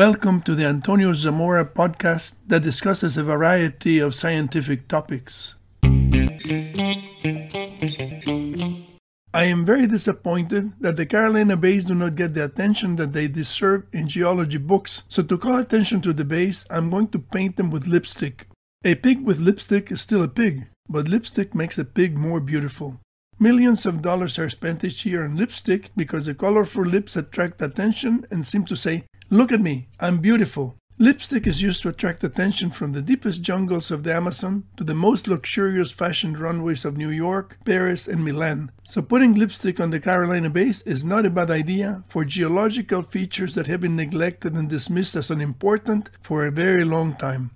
Welcome to the Antonio Zamora podcast that discusses a variety of scientific topics. I am very disappointed that the Carolina bays do not get the attention that they deserve in geology books, so to call attention to the bays, I'm going to paint them with lipstick. A pig with lipstick is still a pig, but lipstick makes a pig more beautiful. Millions of dollars are spent each year on lipstick because the colorful lips attract attention and seem to say, Look at me, I'm beautiful. Lipstick is used to attract attention from the deepest jungles of the Amazon to the most luxurious fashioned runways of New York, Paris, and Milan. So putting lipstick on the Carolina bays is not a bad idea for geological features that have been neglected and dismissed as unimportant for a very long time.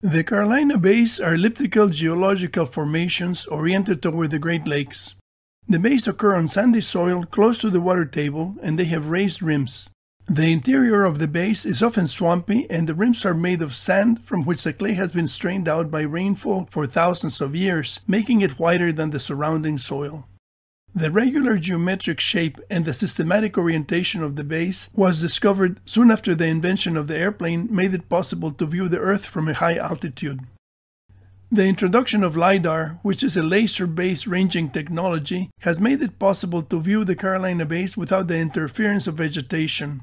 The Carolina bays are elliptical geological formations oriented toward the Great Lakes. The bays occur on sandy soil close to the water table and they have raised rims. The interior of the base is often swampy, and the rims are made of sand from which the clay has been strained out by rainfall for thousands of years, making it whiter than the surrounding soil. The regular geometric shape and the systematic orientation of the base was discovered soon after the invention of the airplane made it possible to view the Earth from a high altitude. The introduction of LIDAR, which is a laser based ranging technology, has made it possible to view the Carolina bays without the interference of vegetation.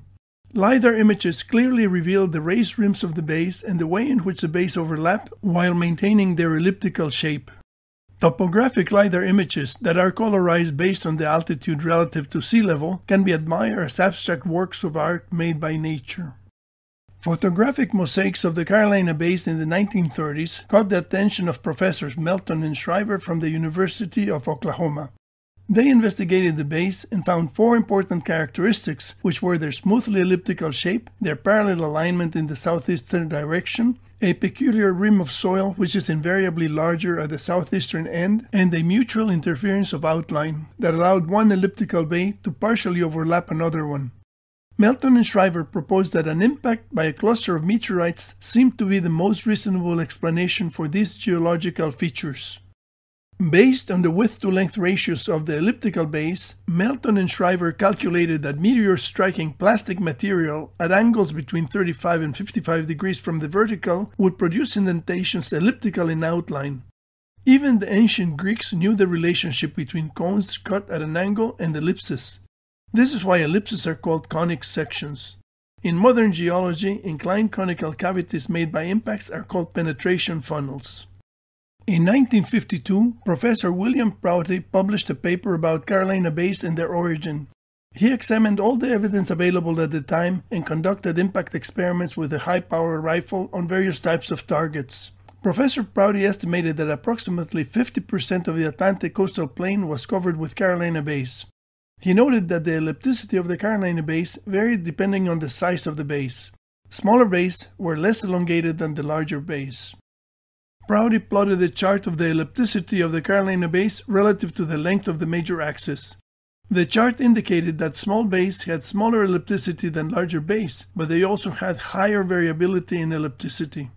LiDAR images clearly reveal the raised rims of the bays and the way in which the bays overlap while maintaining their elliptical shape. Topographic LiDAR images that are colorized based on the altitude relative to sea level can be admired as abstract works of art made by nature. Photographic mosaics of the Carolina Bays in the 1930s caught the attention of professors Melton and Schriever from the University of Oklahoma. They investigated the base and found four important characteristics, which were their smoothly elliptical shape, their parallel alignment in the southeastern direction, a peculiar rim of soil which is invariably larger at the southeastern end, and a mutual interference of outline that allowed one elliptical bay to partially overlap another one. Melton and Schriever proposed that an impact by a cluster of meteorites seemed to be the most reasonable explanation for these geological features. Based on the width to length ratios of the elliptical base, Melton and Schriever calculated that meteors striking plastic material at angles between 35 and 55 degrees from the vertical would produce indentations elliptical in outline. Even the ancient Greeks knew the relationship between cones cut at an angle and ellipses. This is why ellipses are called conic sections. In modern geology, inclined conical cavities made by impacts are called penetration funnels. In 1952, Professor William Prouty published a paper about Carolina bays and their origin. He examined all the evidence available at the time and conducted impact experiments with a high power rifle on various types of targets. Professor Prouty estimated that approximately 50% of the Atlantic coastal plain was covered with Carolina bays. He noted that the ellipticity of the Carolina bays varied depending on the size of the bays. Smaller bays were less elongated than the larger bays. Prouty plotted a chart of the ellipticity of the Carolina bays relative to the length of the major axis. The chart indicated that small bays had smaller ellipticity than larger bays, but they also had higher variability in ellipticity.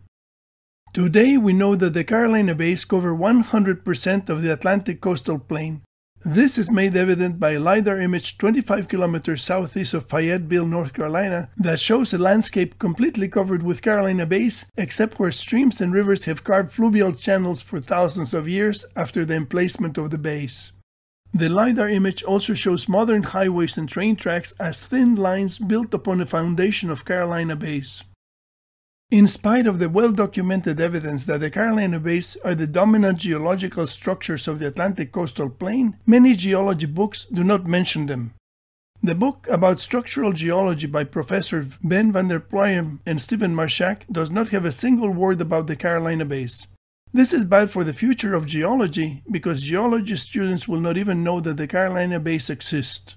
Today we know that the Carolina bays cover 100% of the Atlantic coastal plain, this is made evident by a LiDAR image 25 kilometers southeast of Fayetteville, North Carolina, that shows a landscape completely covered with Carolina bays, except where streams and rivers have carved fluvial channels for thousands of years after the emplacement of the bays. The LiDAR image also shows modern highways and train tracks as thin lines built upon a foundation of Carolina bays. In spite of the well documented evidence that the Carolina bays are the dominant geological structures of the Atlantic coastal plain, many geology books do not mention them. The book about structural geology by Professor Ben van der Pluijm and Stephen Marshak does not have a single word about the Carolina bays. This is bad for the future of geology because geology students will not even know that the Carolina bays exist.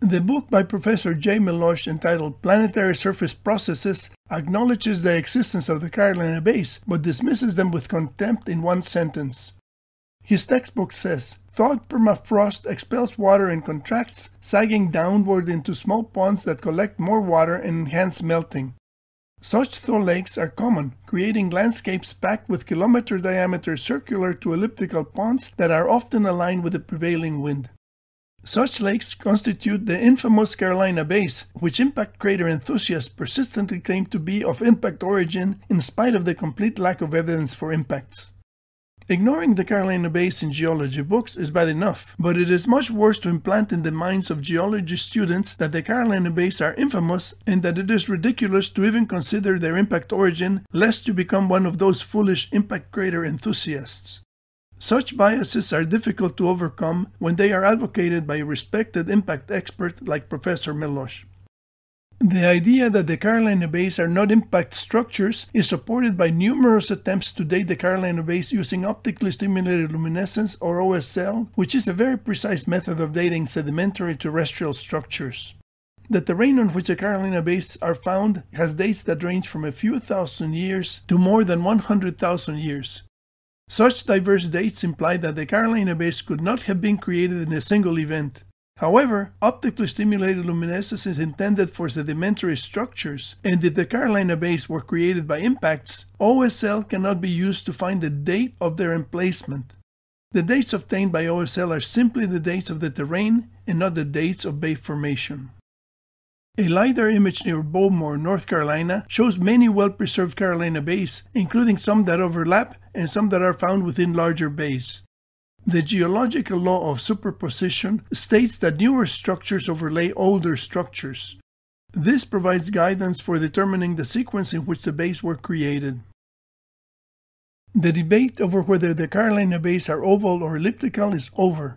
The book by Professor J. Melosh entitled Planetary Surface Processes acknowledges the existence of the Carolina bays but dismisses them with contempt in one sentence. His textbook says Thawed permafrost expels water and contracts, sagging downward into small ponds that collect more water and enhance melting. Such thaw lakes are common, creating landscapes packed with kilometer diameter circular to elliptical ponds that are often aligned with the prevailing wind. Such lakes constitute the infamous Carolina Bays, which impact crater enthusiasts persistently claim to be of impact origin in spite of the complete lack of evidence for impacts. Ignoring the Carolina Bays in geology books is bad enough, but it is much worse to implant in the minds of geology students that the Carolina Bays are infamous and that it is ridiculous to even consider their impact origin, lest you become one of those foolish impact crater enthusiasts. Such biases are difficult to overcome when they are advocated by a respected impact expert like Professor Melosh. The idea that the Carolina Bays are not impact structures is supported by numerous attempts to date the Carolina Bays using optically stimulated luminescence or OSL, which is a very precise method of dating sedimentary terrestrial structures. The terrain on which the Carolina Bays are found has dates that range from a few thousand years to more than 100,000 years, such diverse dates imply that the Carolina Bays could not have been created in a single event. However, optically stimulated luminescence is intended for sedimentary structures, and if the Carolina Bays were created by impacts, OSL cannot be used to find the date of their emplacement. The dates obtained by OSL are simply the dates of the terrain and not the dates of bay formation. A LiDAR image near Bowmore, North Carolina, shows many well preserved Carolina bays, including some that overlap and some that are found within larger bays. The geological law of superposition states that newer structures overlay older structures. This provides guidance for determining the sequence in which the bays were created. The debate over whether the Carolina bays are oval or elliptical is over.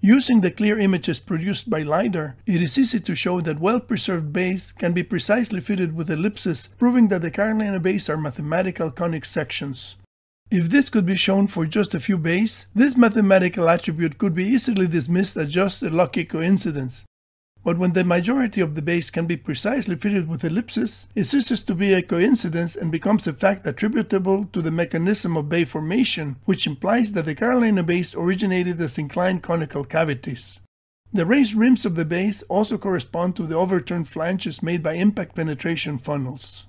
Using the clear images produced by LiDAR, it is easy to show that well-preserved bays can be precisely fitted with ellipses, proving that the Carolina bays are mathematical conic sections. If this could be shown for just a few bays, this mathematical attribute could be easily dismissed as just a lucky coincidence. But when the majority of the bays can be precisely fitted with ellipses, it ceases to be a coincidence and becomes a fact attributable to the mechanism of bay formation, which implies that the Carolina bays originated as inclined conical cavities. The raised rims of the bays also correspond to the overturned flanges made by impact penetration funnels.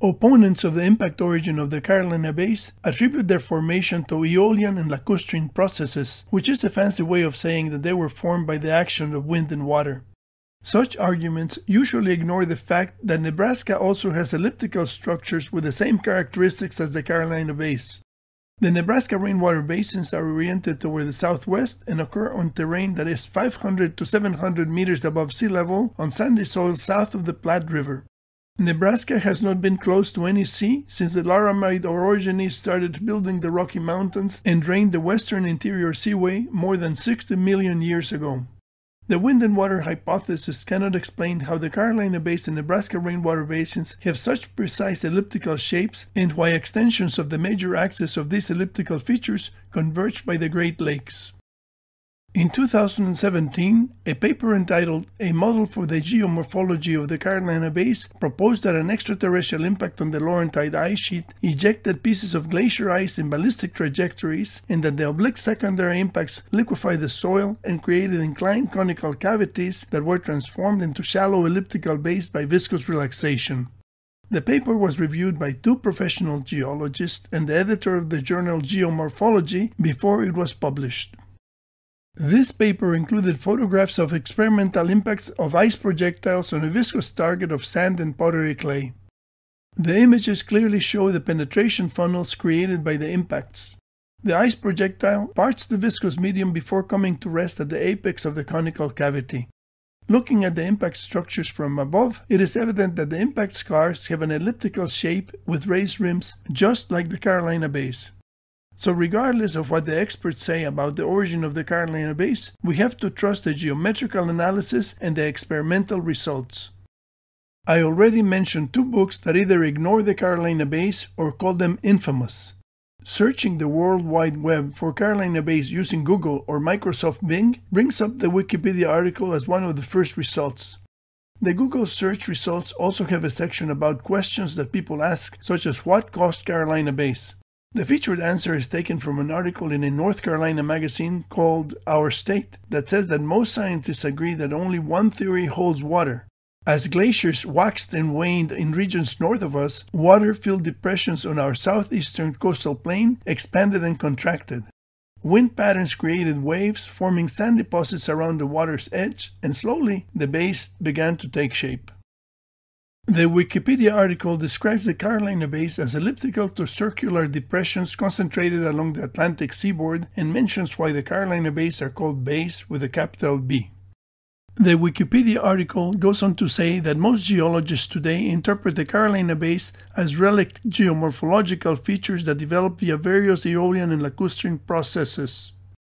Opponents of the impact origin of the Carolina bays attribute their formation to Aeolian and lacustrine processes, which is a fancy way of saying that they were formed by the action of wind and water. Such arguments usually ignore the fact that Nebraska also has elliptical structures with the same characteristics as the Carolina bays. The Nebraska rainwater basins are oriented toward the southwest and occur on terrain that is 500 to 700 meters above sea level on sandy soil south of the Platte River. Nebraska has not been close to any sea since the Laramide Orogeny started building the Rocky Mountains and drained the western interior seaway more than 60 million years ago. The wind and water hypothesis cannot explain how the Carolina Basin and Nebraska rainwater basins have such precise elliptical shapes and why extensions of the major axis of these elliptical features converge by the Great Lakes. In 2017, a paper entitled A Model for the Geomorphology of the Carolina Bays proposed that an extraterrestrial impact on the Laurentide ice sheet ejected pieces of glacier ice in ballistic trajectories and that the oblique secondary impacts liquefied the soil and created inclined conical cavities that were transformed into shallow elliptical bays by viscous relaxation. The paper was reviewed by two professional geologists and the editor of the journal Geomorphology before it was published. This paper included photographs of experimental impacts of ice projectiles on a viscous target of sand and pottery clay. The images clearly show the penetration funnels created by the impacts. The ice projectile parts the viscous medium before coming to rest at the apex of the conical cavity. Looking at the impact structures from above, it is evident that the impact scars have an elliptical shape with raised rims, just like the Carolina bays. So, regardless of what the experts say about the origin of the Carolina bays, we have to trust the geometrical analysis and the experimental results. I already mentioned two books that either ignore the Carolina bays or call them infamous. Searching the World Wide Web for Carolina bays using Google or Microsoft Bing brings up the Wikipedia article as one of the first results. The Google search results also have a section about questions that people ask, such as what caused Carolina bays. The featured answer is taken from an article in a North Carolina magazine called Our State that says that most scientists agree that only one theory holds water. As glaciers waxed and waned in regions north of us, water filled depressions on our southeastern coastal plain expanded and contracted. Wind patterns created waves, forming sand deposits around the water's edge, and slowly the base began to take shape. The Wikipedia article describes the Carolina Bays as elliptical to circular depressions concentrated along the Atlantic seaboard and mentions why the Carolina Bays are called bays with a capital B. The Wikipedia article goes on to say that most geologists today interpret the Carolina Bays as relict geomorphological features that developed via various aeolian and lacustrine processes.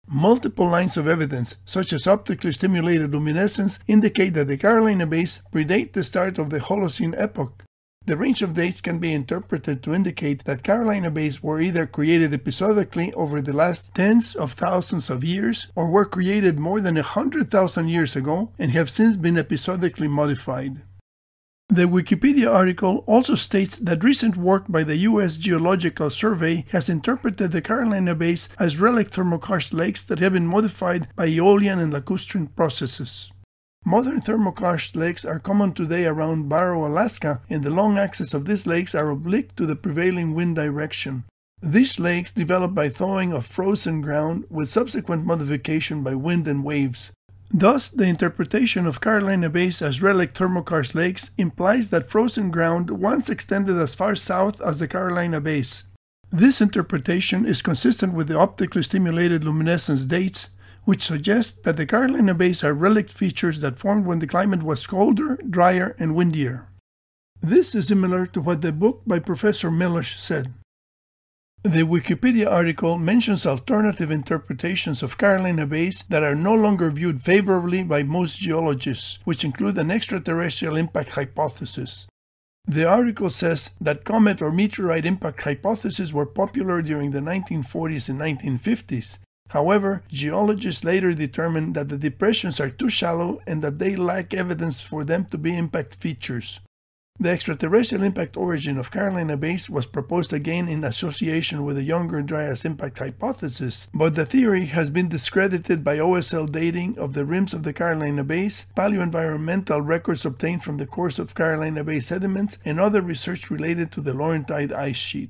Multiple lines of evidence, such as optically stimulated luminescence, indicate that the Carolina Bays predate the start of the Holocene epoch, the range of dates can be interpreted to indicate that Carolina bays were either created episodically over the last tens of thousands of years or were created more than hundred thousand years ago and have since been episodically modified. The Wikipedia article also states that recent work by the U.S. Geological Survey has interpreted the Carolina bays as relic thermokarst lakes that have been modified by Aeolian and lacustrine processes. Modern thermokarst lakes are common today around Barrow, Alaska, and the long axes of these lakes are oblique to the prevailing wind direction. These lakes develop by thawing of frozen ground with subsequent modification by wind and waves. Thus, the interpretation of Carolina bays as relic thermokarst lakes implies that frozen ground once extended as far south as the Carolina bays. This interpretation is consistent with the optically stimulated luminescence dates which suggests that the Carolina bays are relic features that formed when the climate was colder, drier, and windier. This is similar to what the book by Professor Melosh said. The Wikipedia article mentions alternative interpretations of Carolina bays that are no longer viewed favorably by most geologists, which include an extraterrestrial impact hypothesis. The article says that comet or meteorite impact hypotheses were popular during the 1940s and 1950s, However, geologists later determined that the depressions are too shallow and that they lack evidence for them to be impact features. The extraterrestrial impact origin of Carolina bays was proposed again in association with the Younger Dryas impact hypothesis, but the theory has been discredited by OSL dating of the rims of the Carolina bays, paleoenvironmental records obtained from the course of Carolina Bay sediments, and other research related to the Laurentide ice sheet.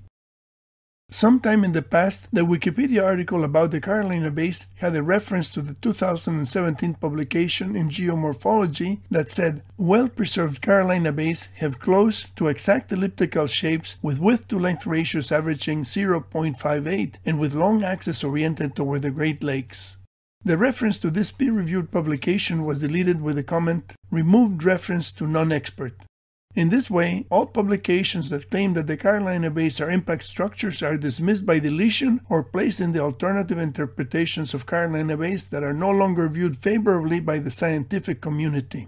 Sometime in the past, the Wikipedia article about the Carolina bays had a reference to the 2017 publication in Geomorphology that said well preserved Carolina bays have close to exact elliptical shapes with width to length ratios averaging 0.58 and with long axes oriented toward the Great Lakes. The reference to this peer reviewed publication was deleted with the comment removed reference to non expert. In this way, all publications that claim that the Carolina bays are impact structures are dismissed by deletion or placed in the alternative interpretations of Carolina bays that are no longer viewed favorably by the scientific community.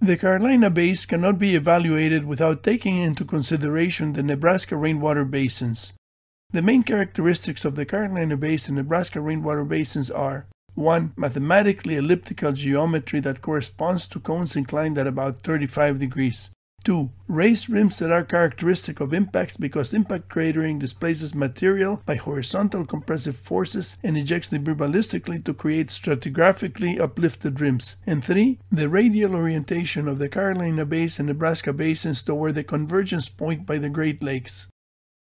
The Carolina bays cannot be evaluated without taking into consideration the Nebraska rainwater basins. The main characteristics of the Carolina bays and Nebraska rainwater basins are 1. Mathematically elliptical geometry that corresponds to cones inclined at about 35 degrees. 2. Raised rims that are characteristic of impacts because impact cratering displaces material by horizontal compressive forces and ejects debris ballistically to create stratigraphically uplifted rims. And 3. The radial orientation of the Carolina Bays and Nebraska basins toward the convergence point by the Great Lakes.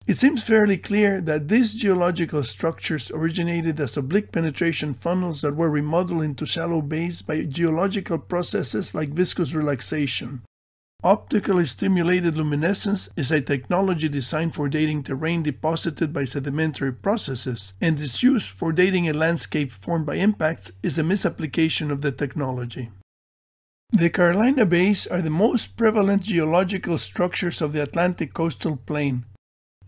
It seems fairly clear that these geological structures originated as oblique penetration funnels that were remodeled into shallow bays by geological processes like viscous relaxation. Optically stimulated luminescence is a technology designed for dating terrain deposited by sedimentary processes, and its use for dating a landscape formed by impacts is a misapplication of the technology. The Carolina Bays are the most prevalent geological structures of the Atlantic coastal plain,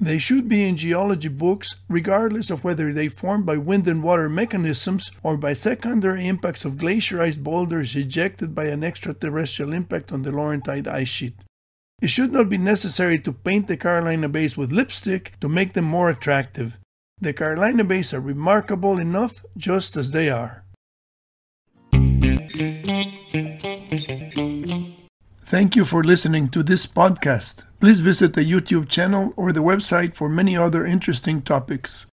they should be in geology books regardless of whether they formed by wind and water mechanisms or by secondary impacts of glacierized boulders ejected by an extraterrestrial impact on the Laurentide ice sheet. It should not be necessary to paint the Carolina bays with lipstick to make them more attractive. The Carolina bays are remarkable enough just as they are. Thank you for listening to this podcast. Please visit the YouTube channel or the website for many other interesting topics.